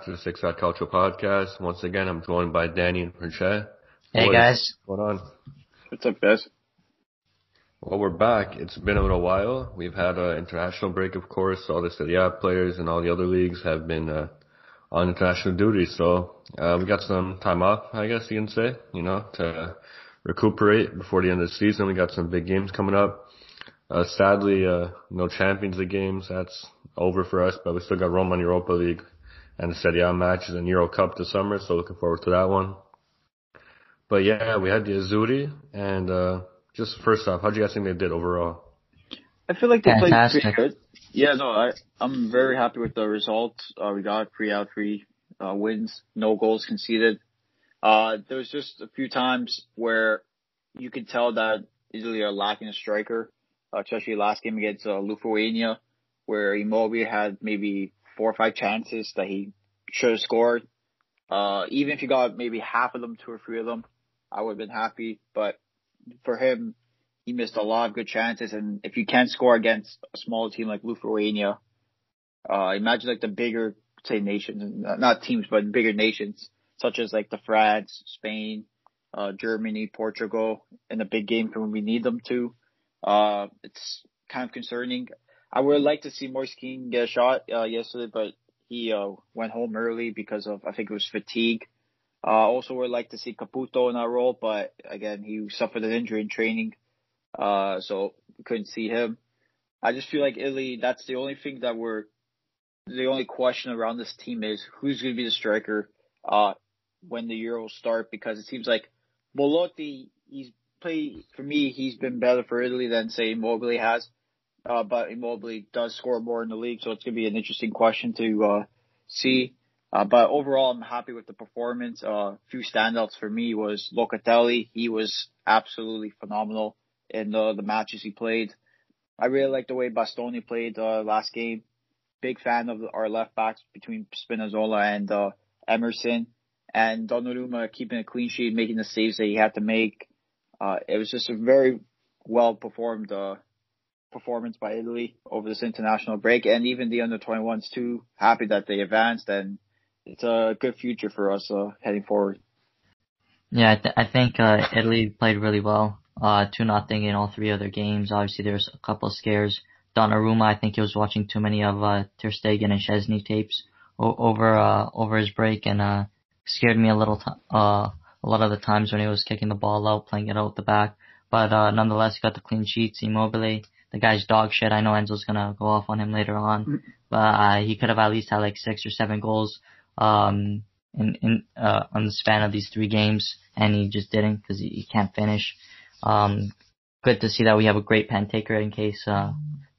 back to the Six Side Calcio podcast. Once again, I'm joined by Danny and Pranchette. Hey what guys. What's going on? What's up, guys? Well, we're back. It's been a little while. We've had an international break, of course. All the Serie A players and all the other leagues have been uh, on international duty, so uh, we got some time off, I guess you can say, you know, to recuperate before the end of the season. We got some big games coming up. Uh, sadly, uh, no Champions League games. That's over for us, but we still got Roma in Europa League and the Serie A matches and Euro Cup this summer, so looking forward to that one. But yeah, we had the Azzurri, and uh, just first off, how do you guys think they did overall? I feel like they Fantastic. played pretty good. Yeah, no, I I'm very happy with the results. Uh, we got three out three uh, wins, no goals conceded. Uh, there was just a few times where you could tell that Italy are lacking a striker, uh, especially last game against uh, Lithuania, where Immobile had maybe four or five chances that he should have scored. Uh, even if you got maybe half of them, two or three of them, I would have been happy. But for him, he missed a lot of good chances. And if you can't score against a small team like Lithuania, uh, imagine like the bigger, say nations, not teams, but bigger nations, such as like the France, Spain, uh, Germany, Portugal, in a big game when we need them to. Uh, it's kind of concerning. I would like to see Moise Kean get a shot uh, yesterday, but he uh, went home early because of I think it was fatigue. Uh, also would like to see Caputo in that role, but again he suffered an injury in training, uh, so couldn't see him. I just feel like Italy. That's the only thing that we're the only question around this team is who's going to be the striker uh, when the Euros start because it seems like Belotti he's played for me he's been better for Italy than say Immobile has uh, but Immobile does score more in the league, so it's going to be an interesting question to uh, see. Uh, but overall, I'm happy with the performance. A uh, few standouts for me was Locatelli. He was absolutely phenomenal in the, the matches he played. I really like the way Bastoni played uh, last game. Big fan of our left backs between Spinazzola and uh, Emerson. And Donnarumma keeping a clean sheet, making the saves that he had to make. Uh, it was just a very well performed uh, performance by Italy over this international break, and even the under 21s too. Happy that they advanced, and it's a good future for us uh, heading forward. Yeah, I, th- I think uh, Italy played really well. Uh, two nothing in all three other games. Obviously, there's a couple of scares. Donnarumma, I think he was watching too many of uh, Ter Stegen and Szczesny tapes o- over uh, over his break, and uh, scared me a little. T- uh, a lot of the times when he was kicking the ball out, playing it out the back. But uh, nonetheless, he got the clean sheets. Immobile the guy's dog shit. I know Enzo's gonna go off on him later on, mm. but uh, he could have at least had like six or seven goals um, in in uh, on the span of these three games, and he just didn't because he, he can't finish. Um, good to see that we have a great pen taker in case uh,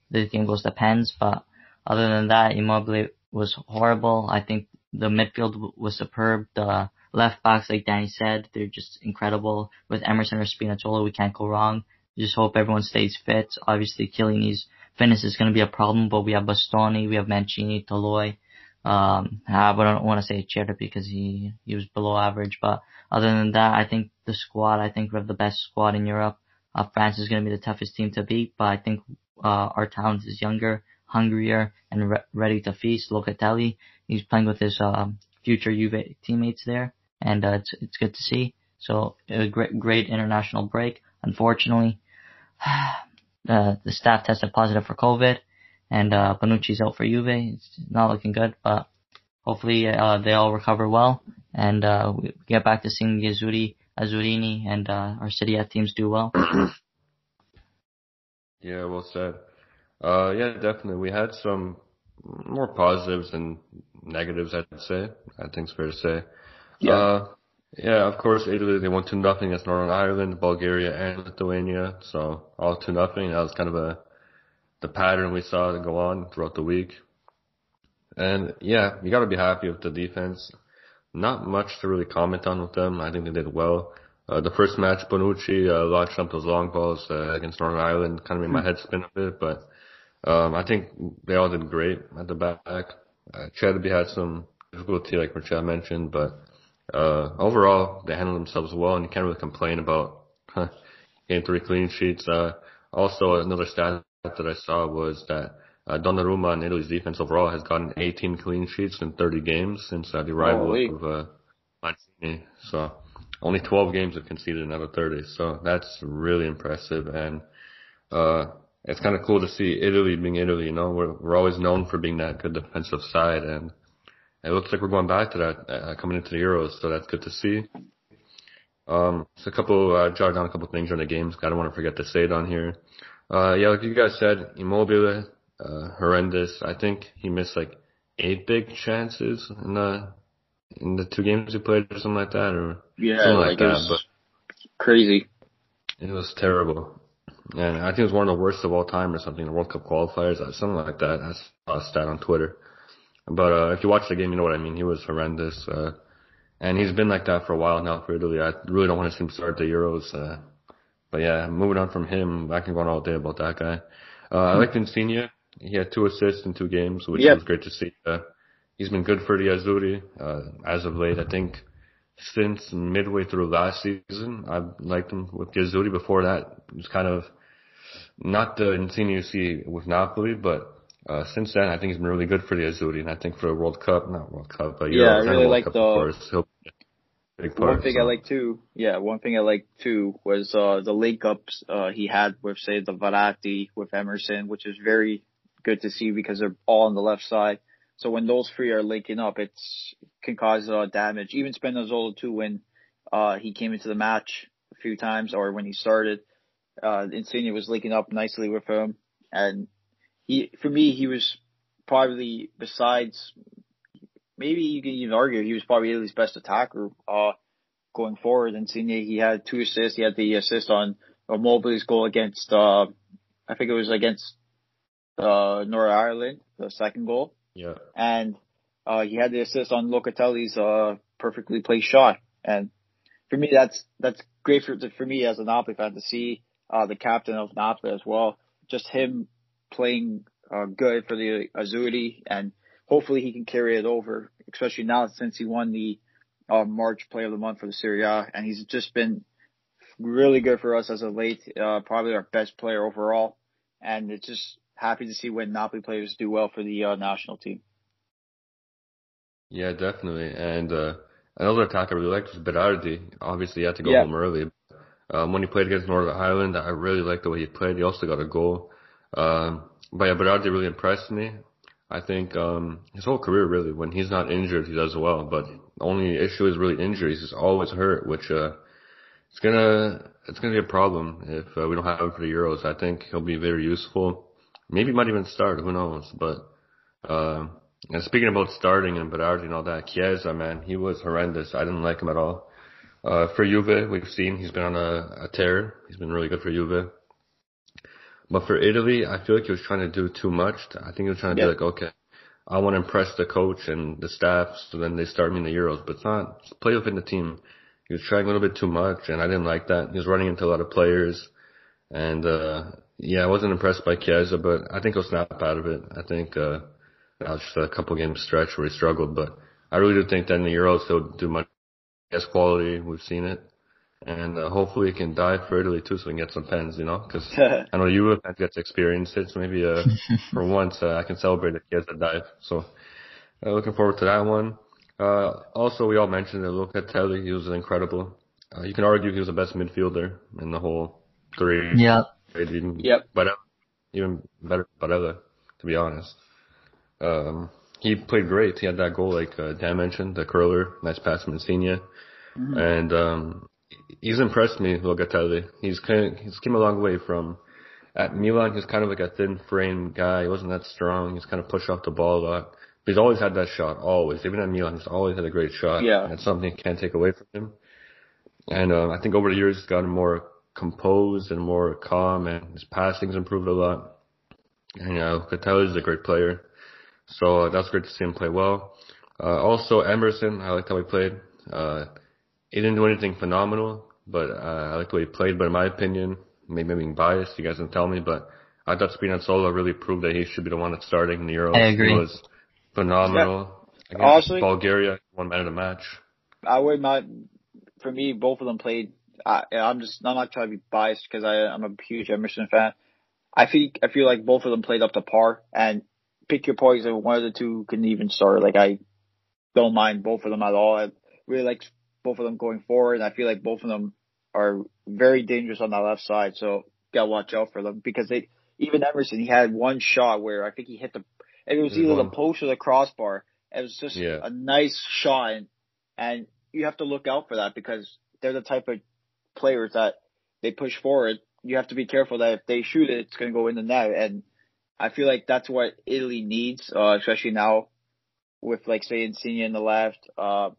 the game goes to pens, but other than that, Immobile was horrible. I think the midfield was superb. The left backs, like Danny said, they're just incredible. With Emerson or Spinazzola, we can't go wrong. Just hope everyone stays fit. Obviously, Chiellini's fitness is going to be a problem, but we have Bastoni, we have Mancini, Toloi. Um, I don't want to say Cheddar because he, he was below average, but other than that, I think the squad, I think we have the best squad in Europe. Uh, France is going to be the toughest team to beat, but I think, uh, our talent is younger, hungrier, and re- ready to feast. Locatelli, he's playing with his, um, future Juve teammates there, and, uh, it's, it's good to see. So, a great, great international break. Unfortunately, uh, the staff tested positive for COVID, and uh, Bonucci's out for Juve. It's not looking good, but hopefully uh, they all recover well, and uh, we get back to seeing the Azzurri, Azzurrini, and uh, our Serie A teams do well. yeah, well said. Uh, yeah, definitely. We had some more positives than negatives, I'd say. I think it's fair to say. Yeah. Uh, yeah, of course, Italy, they won 2 nothing against Northern Ireland, Bulgaria, and Lithuania. So all 2 nothing. That was kind of a, the pattern we saw go on throughout the week. And yeah, you gotta be happy with the defense. Not much to really comment on with them. I think they did well. Uh, the first match, Bonucci, uh, launched up those long balls, uh, against Northern Ireland. Kind of made my head spin a bit, but, um, I think they all did great at the back. Uh, Cherby had some difficulty, like Michelle mentioned, but, uh, overall, they handled themselves well, and you can't really complain about huh, getting three clean sheets. Uh, also, another stat that I saw was that uh, Donnarumma and Italy's defense overall has gotten 18 clean sheets in 30 games since uh, the arrival oh, of uh, Mancini. So only 12 games have conceded of 30. So that's really impressive. And, uh, it's kind of cool to see Italy being Italy, you know, we're, we're always known for being that good defensive side and it looks like we're going back to that, uh, coming into the Euros. So that's good to see. Um, just a couple, uh, jot down a couple things on the games. I don't want to forget to say it on here. Uh, yeah, like you guys said, Immobile, uh, horrendous. I think he missed like eight big chances in the in the two games he played or something like that, or yeah, something like, like that. But crazy. It was terrible, and I think it was one of the worst of all time or something. The World Cup qualifiers, uh, something like that. I saw a stat on Twitter. But uh, if you watch the game, you know what I mean. He was horrendous, uh, and he's been like that for a while now for Italy. I really don't want to see him start the Euros. Uh, but yeah, moving on from him, I can go on all day about that guy. Uh, I like Insigne. He had two assists in two games, which yep. was great to see. Uh, he's been good for the Azzurri uh, as of late. I think since midway through last season, I've liked him with the Azzurri. Before that, it was kind of not the Insigne you see with Napoli, but uh, since then, I think he's been really good for the Azzurri, and I think for the World Cup, not World Cup, but yeah, Euro, I really like the. Course, big part, one thing so. I like too, yeah, one thing I like too was uh the link ups uh he had with say the Verratti with Emerson, which is very good to see because they're all on the left side. So when those three are linking up, it can cause a uh, damage. Even Spinazzola too, when uh, he came into the match a few times, or when he started, uh, Insigne was linking up nicely with him, and he, for me, he was probably besides, maybe you can even argue he was probably Italy's best attacker uh, going forward. Insigne, he had two assists. He had the assist on Immobile's goal against, uh, I think it was against uh, Northern Ireland, the second goal. Yeah. And uh, he had the assist on Locatelli's uh, perfectly placed shot. And for me, that's that's great for for me as a Napoli fan to see uh, the captain of Napoli as well. Just him playing uh, good for the Azzurri, and hopefully he can carry it over, especially now since he won the uh, March Player of the Month for the Serie A, and he's just been really good for us as of late. Uh, probably our best player overall, and it's just happy to see when Napoli players do well for the uh, national team. Yeah, definitely. And uh, another attacker I really liked was Berardi. Obviously, he had to go yeah. home early. Um, when he played against Northern Ireland, I really liked the way he played. He also got a goal. Um, but yeah, Berardi really impressed me. I think um, his whole career really, when he's not injured, he does well. But the only issue is really injuries. He's always hurt, which uh, it's gonna it's gonna be a problem if uh, we don't have him for the Euros. I think he'll be very useful. Maybe might even start. Who knows? But uh, and speaking about starting and Berardi and all that, Chiesa, man, he was horrendous. I didn't like him at all. Uh, for Juve, we've seen he's been on a, a tear. He's been really good for Juve. But for Italy, I feel like he was trying to do too much. I think he was trying to be like, okay, I want to impress the coach and the staff, so then they start me in the Euros. But it's not it's play within the team. He was trying a little bit too much, and I didn't like that. He was running into a lot of players, and uh yeah, I wasn't impressed by Chiesa, but I think he'll snap out of it. I think uh that was just a couple games stretch where he struggled, but I really do think that in the Euros he'll do much best quality. We've seen it and uh, hopefully he can dive for Italy too, so we can get some pens, you know, because I know you have get to experience it. So maybe uh, for once uh, I can celebrate that he has a dive. So uh, looking forward to that one. Uh, also, we all mentioned that Locatelli, he was incredible. Uh, you can argue he was the best midfielder in the whole three. Yeah. Even, yep. But even better, Barella, to be honest. Um, he played great. He had that goal, like uh, Dan mentioned, the curler, nice pass from Insigne. Mm-hmm. And um, he's impressed me, Locatelli. He's kind of, he's came a long way from at Milan. He's kind of like a thin frame guy. He wasn't that strong. He's kind of pushed off the ball a lot. But he's always had that shot, always. Even at Milan, he's always had a great shot. Yeah. That's something you can't take away from him. And uh, I think over the years, he's gotten more composed and more calm, and his passing's improved a lot. And, you know, is a great player. So uh, that's great to see him play well. Uh, also, Emerson, I liked how he played. Uh, he didn't do anything phenomenal, but uh, I like the way he played. But in my opinion, maybe I'm being biased. You guys can tell me, but I thought Spinazzola really proved that he should be the one that's starting in the Euros. I agree. He was phenomenal. Yeah. Honestly, Bulgaria, one man of the match. I would not. For me, both of them played. I, I'm just. I'm not trying to be biased because I'm a huge Emerson fan. I think I feel like both of them played up to par and pick your poison. One of the two can even start. Like I don't mind both of them at all. I really like both of them going forward. And I feel like both of them are very dangerous on that left side. So gotta watch out for them because they even Emerson he had one shot where I think he hit the it was either the post or the crossbar. It was just yeah. a nice shot and, and you have to look out for that because they're the type of players that they push forward. You have to be careful that if they shoot it, it's going to go in the net. And I feel like that's what Italy needs, uh, especially now with like say Insigne in the left, uh,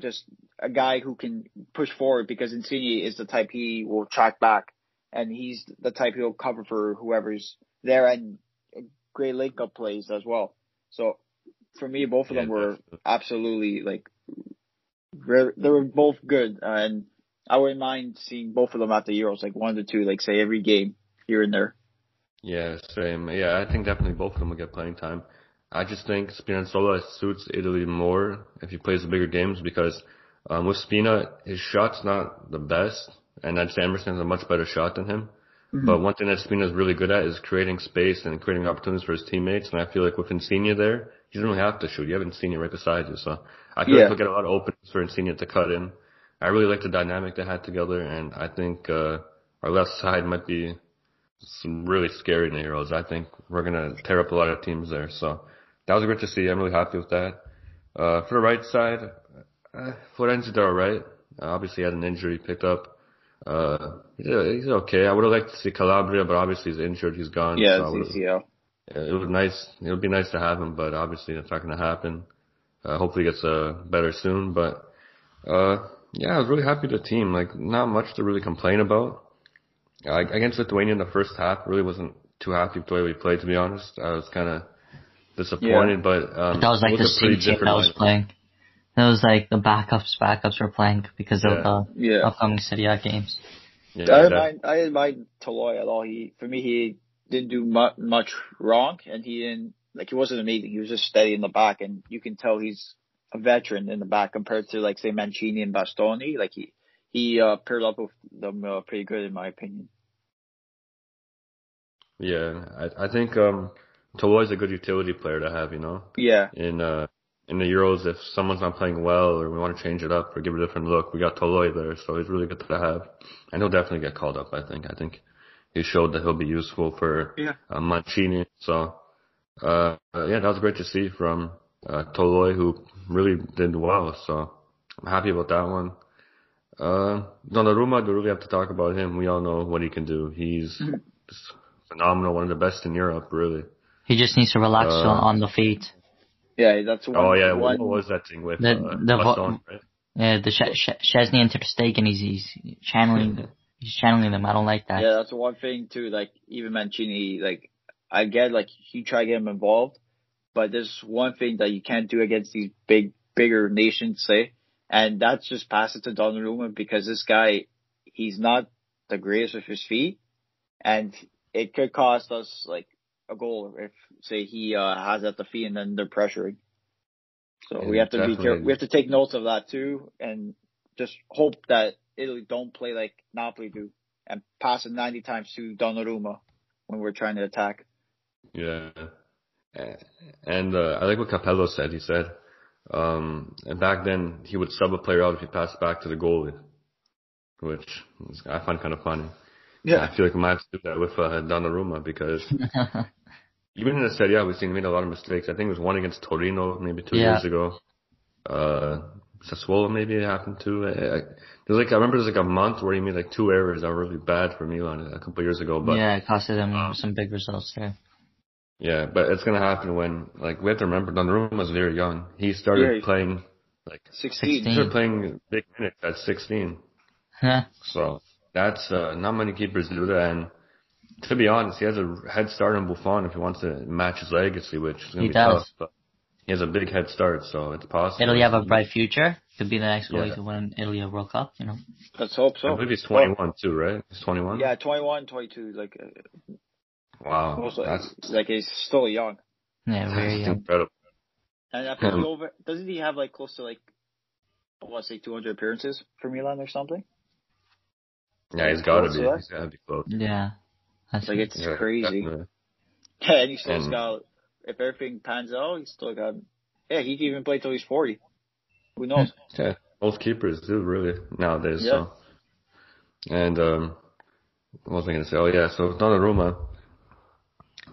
just a guy who can push forward because Insigne is the type he will track back and he's the type he'll cover for whoever's there and great link up plays as well. So for me, both of yeah, them were absolutely like they were both good, and I wouldn't mind seeing both of them at the Euros, like one to two, like say every game here and there. Yeah, same. Yeah, I think definitely both of them will get playing time. I just think Spinazzola suits Italy more if he plays the bigger games because um, with Spina, his shot's not the best, and I'd say has a much better shot than him. Mm-hmm. But one thing that Spina is really good at is creating space and creating opportunities for his teammates. And I feel like with Insigne there, he doesn't really have to shoot. You have Insigne right beside you, so I feel yeah. like he'll get a lot of openings for Insigne to cut in. I really like the dynamic they had together, and I think uh, our left side might be some really scary Euros. I think we're gonna tear up a lot of teams there. So that was great to see. I'm really happy with that. Uh, for the right side, uh, Florenzi did alright. Uh, obviously, he had an injury picked up. Uh, he's okay. I would have liked to see Calabria, but obviously he's injured. He's gone. Yeah, so it's. It was nice. It would be nice to have him, but obviously that's not going to happen. Uh, hopefully he gets uh, better soon. But uh, yeah, I was really happy with the team. Like not much to really complain about. Uh, against Lithuania in the first half, really wasn't too happy with the way we played. To be honest, I was kind of disappointed. Yeah. But um, that was like the C team that was playing. That was like the backups, backups were playing because of the yeah. upcoming Serie A games. Yeah, I didn't mind. I didn't mind Toloi at all. He, for me, he didn't do much, much wrong, and he didn't like he wasn't amazing. He was just steady in the back, and you can tell he's a veteran in the back compared to like say Mancini and Bastoni. Like he he uh, paired up with them uh, pretty good in my opinion. Yeah, I I think um Toloi's a good utility player to have. You know. Yeah. In uh in the Euros, if someone's not playing well or we want to change it up or give it a different look, we got Toloi there, so he's really good to have. And he'll definitely get called up, I think. I think he showed that he'll be useful for yeah. uh, Mancini. So, uh, yeah, that was great to see from uh, Toloi, who really did well. So I'm happy about that one. Uh, Donnarumma, do really have to talk about him. We all know what he can do. He's mm-hmm. phenomenal, one of the best in Europe, really. He just needs to relax uh, on the feet. Yeah, that's one. Oh yeah, one, what was that thing with the uh, the Baston, right? yeah the Sh- Sh- Szczesny and Ter Stegen. He's he's channeling he's channeling them. I don't like that. Yeah, that's one thing too. Like even Mancini, like I get like he try to get him involved, but there's one thing that you can't do against these big bigger nations, say, and that's just pass it to Donnarumma because this guy he's not the greatest with his feet, and it could cost us like a goal if say he uh, has at the feet and then they're pressuring. So yeah, we have to definitely. be careful. We have to take notes of that too, and just hope that Italy don't play like Napoli do and pass it 90 times to Donnarumma when we're trying to attack. Yeah, and uh, I like what Capello said. He said, um, and back then he would sub a player out if he passed back to the goalie, which I find kind of funny. Yeah, I feel like I might have to do that with uh, Donnarumma because even in the Serie A, we've seen him made a lot of mistakes. I think it was one against Torino maybe two yeah. years ago. Uh, Sassuolo maybe it happened too. I, I, there's like I remember there's like a month where he made like two errors that were really bad for Milan a couple of years ago. But yeah, it costed him um, some big results there. Yeah, but it's gonna happen when like we have to remember Donnarumma was very young. He started yeah, playing like 16. He started playing big minutes at 16. Huh. So that's uh, not many keepers do that, and to be honest, he has a head start on Buffon if he wants to match his legacy, which is going to be does. tough. But he has a big head start, so it's possible. Italy have a bright future. Could be the next goalie yeah. to win Italy a World Cup, you know. Let's hope so. I believe he's 21 well, too, right? He's 21. Yeah, 21, 22. Like. Uh, wow, also, that's like he's still young. Yeah, very young. Incredible. And I think over, doesn't he have like close to like, I want to say 200 appearances for Milan or something? Yeah, he's got to be. He's got to be close. Yeah. That's like it's yeah, crazy. Definitely. Yeah, and he still and, got. If everything pans out, he's still got. Yeah, he can even play till he's forty. Who knows? Yeah, most keepers do really nowadays. Yeah. So. And um, what was I going to say? Oh yeah, so Donnarumma.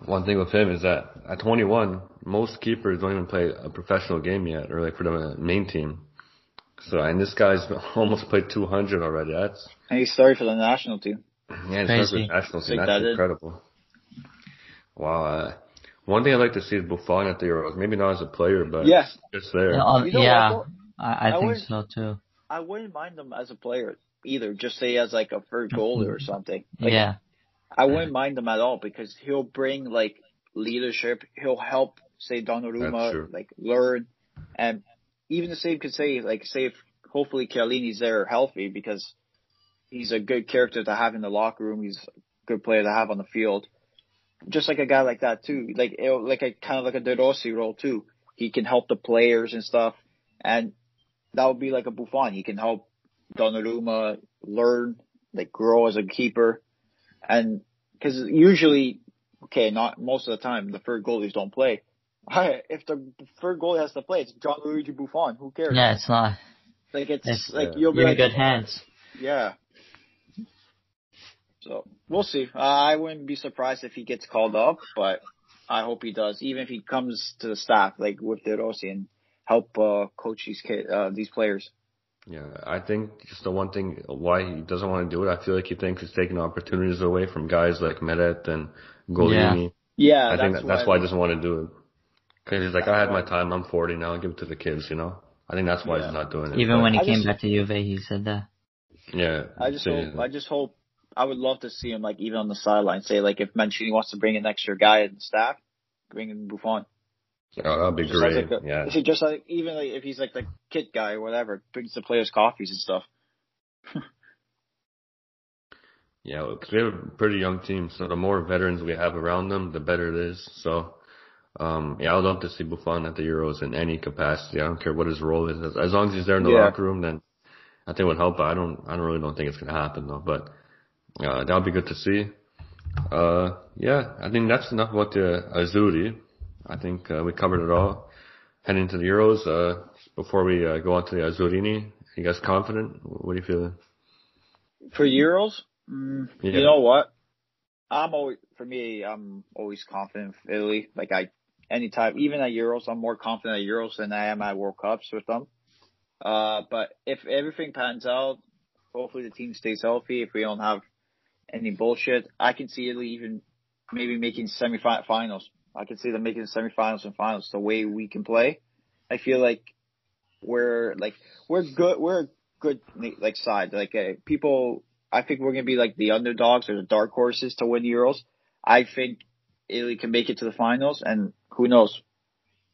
One thing with him is that at 21, most keepers don't even play a professional game yet, or like for the main team. So, and this guy's almost played 200 already. That's and he started for the national team. Yeah, he started for the national team. That's that incredible. Wow. Uh, one thing I'd like to see is Buffon at the Euros. Maybe not as a player, but yeah. just there. Yeah, um, you know yeah I, I, I, think so too. I wouldn't mind him as a player either. Just say as like a third goalie or something. Like, yeah. I wouldn't mind him at all because he'll bring like leadership. He'll help say Donnarumma like learn, and even the same could say like say if hopefully Chiellini's there healthy because he's a good character to have in the locker room. He's a good player to have on the field. Just like a guy like that too, like like a kind of like a De Rossi role too. He can help the players and stuff, and that would be like a Buffon. He can help Donnarumma learn, like grow as a keeper, and because usually, okay, not most of the time, the third goalies don't play. If the third goalie has to play, it's Gianluigi Buffon. Who cares? Yeah, it's not. Like it's, it's like you'll be in like, good hands. Yeah. So we'll see. Uh, I wouldn't be surprised if he gets called up, but I hope he does. Even if he comes to the staff, like with De Rossi, and help uh, coach these kids, uh, these players. Yeah, I think just the one thing why he doesn't want to do it, I feel like he thinks he's taking opportunities away from guys like Meret and Gollini. Yeah, yeah I think that, that's why he doesn't want to do it. Cause he's like, I had my time, I'm 40 now, I'll give it to the kids, you know? I think that's why yeah. he's not doing it. Even but when he I came just, back to Juve, he said that. Yeah. I just hope, I just hope, I would love to see him like even on the sideline, say like if Mancini wants to bring an extra guy in the staff, bring in Buffon. Oh, that'd be just great. Like a, yeah. Just like even like if he's like the kit guy or whatever, brings the players coffees and stuff. yeah, because we have a pretty young team, so the more veterans we have around them, the better it is. So, um, yeah, I would love to see Buffon at the Euros in any capacity. I don't care what his role is, as, as long as he's there in the yeah. locker room, then I think it would help. But I don't, I don't really don't think it's gonna happen though. But uh, that would be good to see. Uh, yeah, I think that's enough about the Azzurri. I think uh, we covered it all. Heading to the Euros, uh, before we uh, go on to the Azzurrini, you guys confident? What are you feeling? For Euros, mm, yeah. you know what? I'm always for me. I'm always confident in Italy. Like I, anytime, even at Euros, I'm more confident at Euros than I am at World Cups with them. Uh, but if everything pans out, hopefully the team stays healthy. If we don't have any bullshit, I can see Italy even maybe making semi-finals. I can see them making semifinals and finals the way we can play. I feel like we're like we're good. We're a good like side. Like uh, people, I think we're gonna be like the underdogs or the dark horses to win Euros. I think Italy can make it to the finals, and who knows?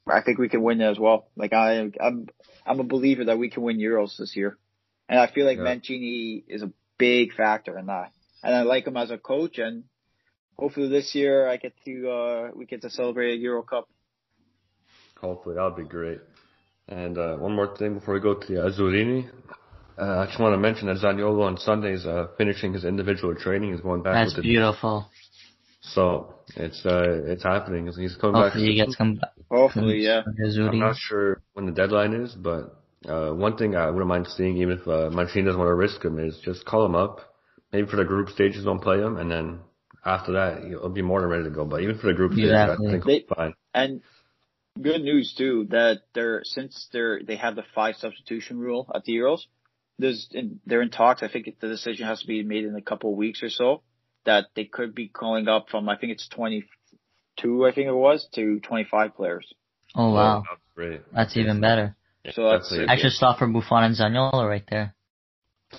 I think we can win it as well. Like I, I'm, I'm a believer that we can win Euros this year, and I feel like yeah. Mancini is a big factor in that. And I like him as a coach, and hopefully this year I get to uh, we get to celebrate a Euro Cup. Hopefully that'll be great. And uh, one more thing before we go to the Azzurrini, uh, I just want to mention that Zaniolo on Sunday is uh, finishing his individual training. He's going back. That's with beautiful. So it's uh it's happening. He's coming Hopefully back. Hopefully he gets come back. Hopefully, yeah. I'm not sure when the deadline is, but uh one thing I wouldn't mind seeing, even if uh, Mancini doesn't want to risk him, is just call him up. Maybe for the group stages, don't play him, and then after that, he'll be more than ready to go. But even for the group exactly. I think they, fine. And good news too that they're since they're they have the five substitution rule at the Euros. There's in, they're in talks. I think the decision has to be made in a couple of weeks or so. That they could be calling up from I think it's 22, I think it was, to 25 players. Oh wow, oh, that's great. That's even better. So that's extra stuff for Buffon and Zaniolo right there.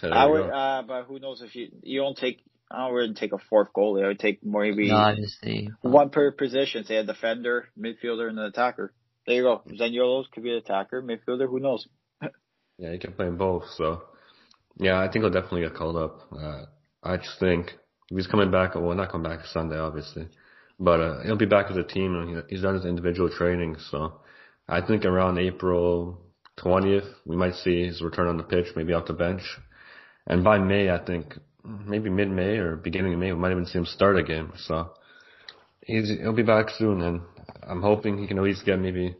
So I would, uh, but who knows if you you don't take I wouldn't take a fourth goalie. I would take maybe no, obviously. one per position. Say a defender, midfielder, and an attacker. There you go. Zaniolo could be an attacker, midfielder. Who knows? yeah, he can play in both. So, yeah, I think he'll definitely get called up. Uh, I just think he's coming back. Well, not coming back Sunday, obviously, but uh, he'll be back as a team, and he's done his individual training. So, I think around April 20th, we might see his return on the pitch, maybe off the bench. And by May, I think maybe mid-May or beginning of May. We might even see him start a game. So he's he'll be back soon, and I'm hoping he can at least get maybe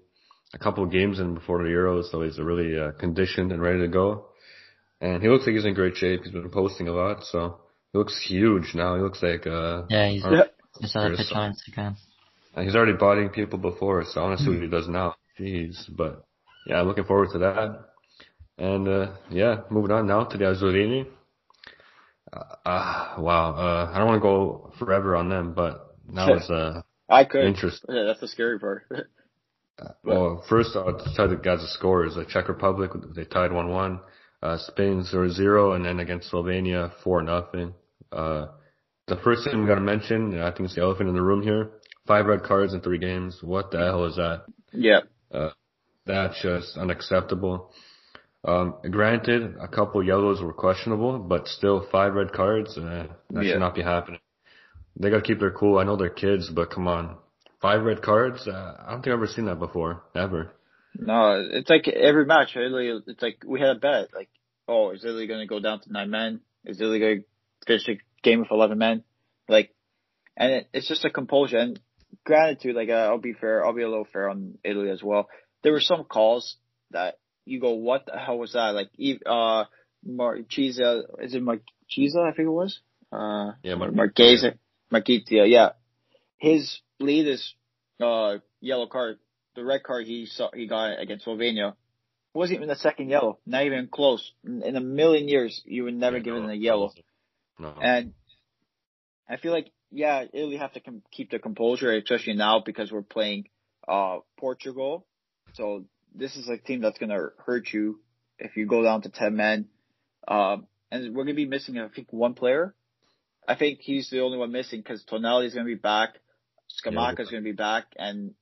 a couple of games in before the Euros, so he's really uh, conditioned and ready to go. And he looks like he's in great shape. He's been posting a lot, so he looks huge now. He looks like uh yeah, he's yeah. I saw that picture on Instagram. He's already bodying people before, so honestly, mm-hmm. what he does now. Jeez, but yeah, I'm looking forward to that. And uh yeah, moving on now to the Azzurrini. Uh, uh, wow, uh, I don't want to go forever on them, but now it's uh, I could. Interesting. Yeah, that's the scary part. uh, well, first I'll tell the guys the scores. The Czech Republic they tied one one. Uh, Spain 0-0, and then against Slovenia four nothing. Uh, the first thing we got to mention, I think it's the elephant in the room here. Five red cards in three games. What the hell is that? Yeah. Uh, that's just unacceptable. Um, granted, a couple yellows were questionable, but still five red cards, uh, that yeah. should not be happening. They gotta keep their cool. I know they're kids, but come on. Five red cards? Uh, I don't think I've ever seen that before. Ever. No, it's like every match, Italy, it's like we had a bet. Like, oh, is Italy gonna go down to nine men? Is Italy gonna finish the game with 11 men? Like, and it, it's just a compulsion. And gratitude, like, uh, I'll be fair, I'll be a little fair on Italy as well. There were some calls that you go, what the hell was that? Like, uh, Marchesa, is it Marchesa? I think it was. Uh, yeah, Mar- Marquez, Marquitia, yeah. His latest, uh, yellow card, the red card he saw, he got against Slovenia wasn't even the second yellow, not even close. In a million years, you would never yeah, given no, a yellow. No. And I feel like, yeah, Italy have to com- keep their composure, especially now because we're playing, uh, Portugal. So this is a team that's going to hurt you if you go down to 10 men. Um, and we're going to be missing, I think, one player. I think he's the only one missing because Tonali is going to be back. Scamacca is going to be back. And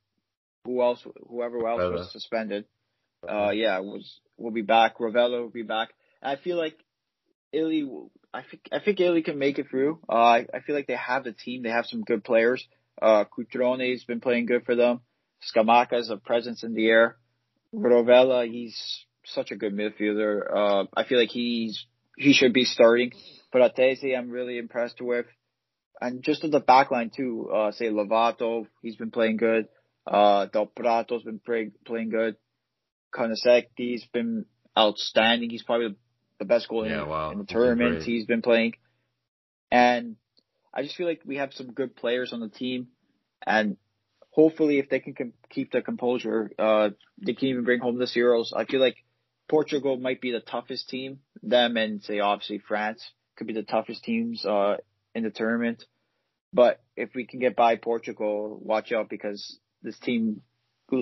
who else, whoever else was suspended. Uh, yeah, was, will be back. Rovella will be back. And I feel like Italy, I think, I think Italy can make it through. Uh, I, I feel like they have the team. They have some good players. Uh, Cutrone has been playing good for them. Scamacca is a presence in the air. Rovella, he's such a good midfielder. Uh, I feel like he's he should be starting. But Atese, I'm really impressed with, and just at the back line too. Uh, say Lovato, he's been playing good. Uh, Del Prato's been play, playing good. Kulusevski's been outstanding. He's probably the best goal yeah, in, wow. in the tournament he's been playing. And I just feel like we have some good players on the team, and hopefully, if they can keep their composure, uh, they can even bring home the Euros. I feel like Portugal might be the toughest team. Them and say obviously France could be the toughest teams uh, in the tournament. But if we can get by Portugal, watch out because this team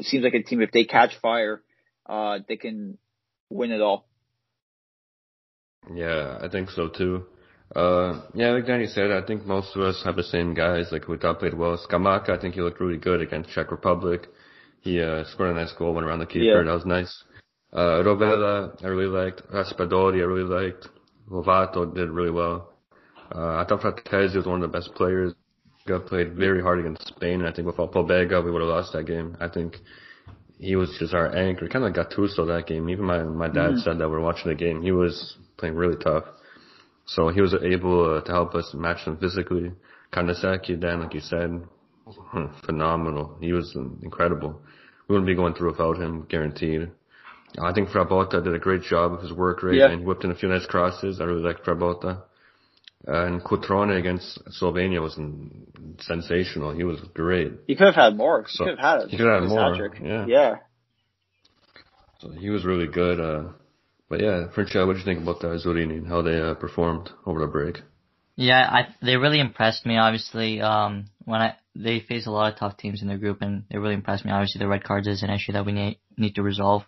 seems like a team. If they catch fire, uh, they can win it all. Yeah, I think so too. Uh, yeah, like Danny said, I think most of us have the same guys. Like we thought played well. Scamacca, I think he looked really good against Czech Republic. He uh, scored a nice goal, went around the keeper. Yeah. That was nice. Uh, Rovella, I really liked. Raspadori, I really liked. Lovato did really well. Uh, I thought Fratesi was one of the best players. Got played very hard against Spain. And I think without Pobega, we would have lost that game. I think he was just our anchor. Kind of like Gattuso that game. Even my my dad mm. said that we we're watching the game. He was playing really tough. So he was able uh, to help us match them physically. Kulusevski, then, like you said, hmm, phenomenal. He was incredible. We wouldn't be going through without him, guaranteed. I think Frabotta did a great job of his work rate yeah. and whipped in a few nice crosses. I really liked Frabotta. And Cutrone against Slovenia was sensational. He was great. He could have had more. So, he could have had. He could have had more. Yeah. Yeah. So he was really good. Uh, but yeah, Francia, what did you think about the Azzurrini and how they uh, performed over the break? Yeah, I they really impressed me. Obviously, um, when I they face a lot of tough teams in their group, and they really impressed me. Obviously, the red cards is an issue that we need need to resolve.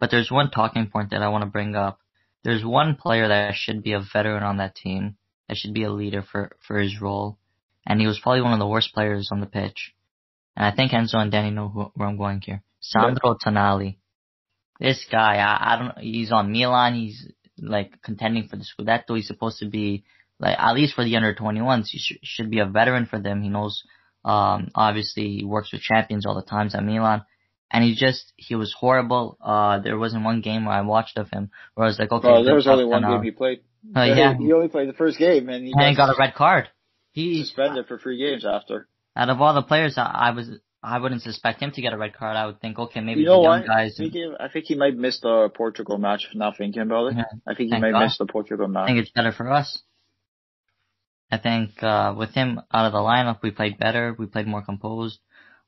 But there's one talking point that I want to bring up. There's one player that should be a veteran on that team, that should be a leader for for his role, and he was probably one of the worst players on the pitch. And I think Enzo and Danny know who, where I'm going here. Sandro Tonali. This guy, I, I don't. He's on Milan. He's like contending for the Scudetto. He's supposed to be like at least for the under 21s. He sh- should be a veteran for them. He knows. Um, obviously, he works with champions all the times at Milan, and he just he was horrible. Uh, there wasn't one game where I watched of him where I was like, okay, there was only one game he played. Uh, yeah. He only played the first game and he and got a red card. He suspended for three games after. Out of all the players, I, I was I wouldn't suspect him to get a red card. I would think, okay, maybe you know the young what? guys. I think, he, I think he might miss the Portugal match. Now thinking about it, Yeah. I think he might God. miss the Portugal match. I think it's better for us. I think uh, with him out of the lineup, we played better. We played more composed.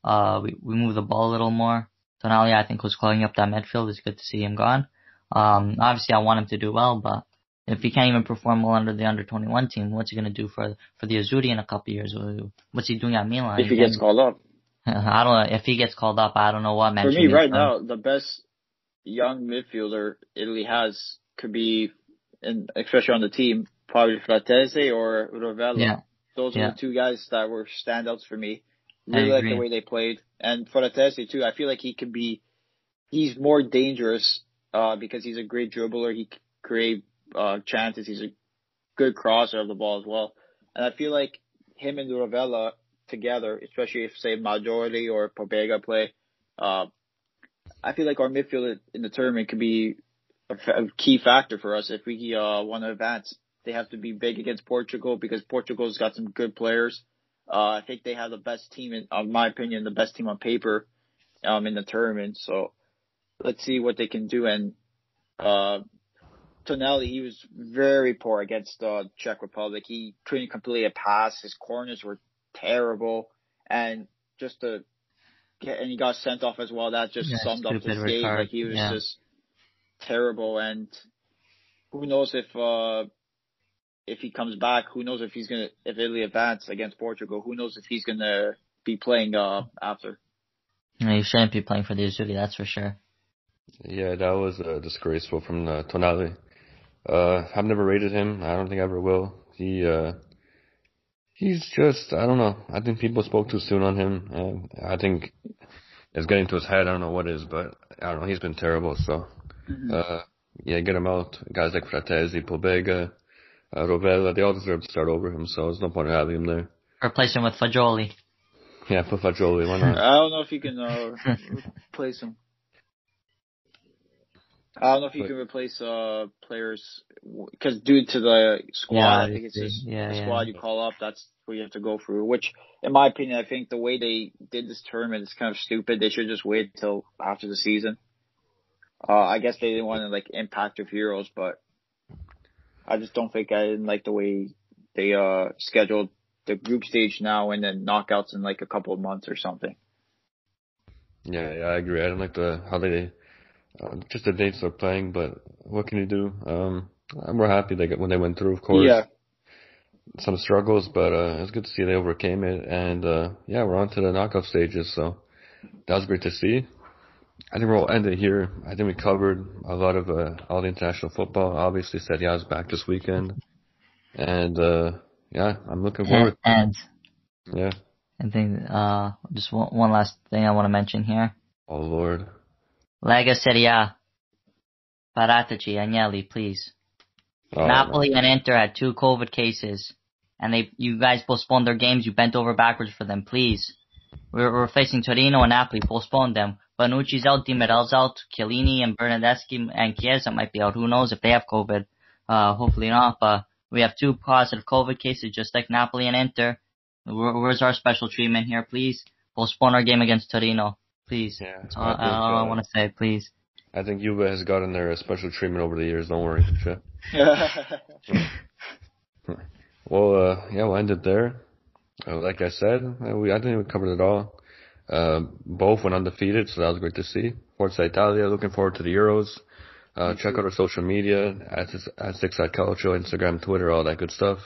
Uh, we we moved the ball a little more. Tonali, I think, was clogging up that midfield. It's good to see him gone. Um, obviously, I want him to do well, but if he can't even perform well under the under 21 team, what's he gonna do for for the Azzurri in a couple of years? What's he doing at Milan? if he gets called up. I don't know if he gets called up. I don't know what For me, right now, the best young midfielder Italy has could be, and especially on the team, probably Fratesi or Rovella. Yeah. Those are Yeah. the two guys that were standouts for me. I Really like the way they played, and Fratesi too. I feel like he could be, he's more dangerous uh, because he's a great dribbler. He create uh, chances. He's a good crosser of the ball as well. And I feel like him and Rovella together, especially if say Maggiore or Pobega play, uh, I feel like our midfield in the tournament could be a, key factor for us if we uh, want to advance. They have to be big against Portugal because Portugal's got some good players. Uh, I think they have the best team, in, in my opinion, the best team on paper um, in the tournament. So let's see what they can do. And uh, Tonali, he was very poor against uh, Czech Republic. He couldn't complete a pass. His corners were terrible, and just to get and he got sent off as well. That just Yeah, summed up his game. card. Like he was Yeah. just terrible, and who knows if uh if he comes back? Who knows if he's gonna if Italy advance against Portugal? Who knows if he's gonna be playing uh after? No, he shouldn't be playing for the Azzurri, that's for sure. Yeah, that was uh, disgraceful from uh, Tonali. Uh, I've never rated him. I don't think I ever will. He, uh, he's just, I don't know. I think people spoke too soon on him. And I think it's getting to his head. I don't know what is, but I don't know. He's been terrible. So, uh, yeah, get him out. Guys like Fratesi, Pobega, uh, Rovella, they all deserve to start over him. So there's no point in having him there. Replace him with Fagioli. Yeah, put Fagioli. Why not? I don't know if you can uh replace him. I don't know if you But- can replace uh players because due to the squad, Yeah, I think it's just Yeah, the yeah. squad you call up. That's what you have to go through. Which, in my opinion, I think the way they did this tournament is kind of stupid. They should just wait till after the season. Uh, I guess they didn't want to like impact their heroes, but I just don't think I didn't like the way they uh scheduled the group stage now and then knockouts in like a couple of months or something. Yeah, yeah, I agree. I don't like the how they uh, just the dates they're playing, but what can you do? Um, I'm we're happy they got when they went through, of course. Yeah. Some struggles, but uh, it's good to see they overcame it, and uh, yeah, we're on to the knockout stages. So that was great to see. I think we'll end it here. I think we covered a lot of uh, all the international football. Obviously, Serie A's back this weekend, and uh, yeah, I'm looking forward. And, Yeah. I think, uh, just one, one last thing I want to mention here. Oh Lord. Lega Serie A. Paratici, Agnelli, please. Oh, Napoli and Inter had two COVID cases, and they, you guys postponed their games. You bent over backwards for them, please. We're, we're facing Torino and Napoli. Postpone them. Bonucci's out, Demiral's out, Chiellini and Bernardeschi and Chiesa might be out. Who knows if they have COVID? Uh, hopefully not. But we have two positive COVID cases, just like Napoli and Inter. Where, where's our special treatment here, please? Postpone our game against Torino, please. Yeah, That's all, I I, think, I uh, want to say, please. I think Juve has gotten their special treatment over the years. Don't worry, Chip. Well, uh, yeah, we'll end it there. Uh, like I said, uh, we I think we covered it all. Uh, both went undefeated, so that was great to see. Forza Italia, looking forward to the Euros. Uh, check out our social media at, at Six Side Calcio, Instagram, Twitter, all that good stuff.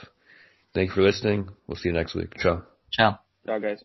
Thank you for listening. We'll see you next week. Ciao. Ciao. Ciao, guys.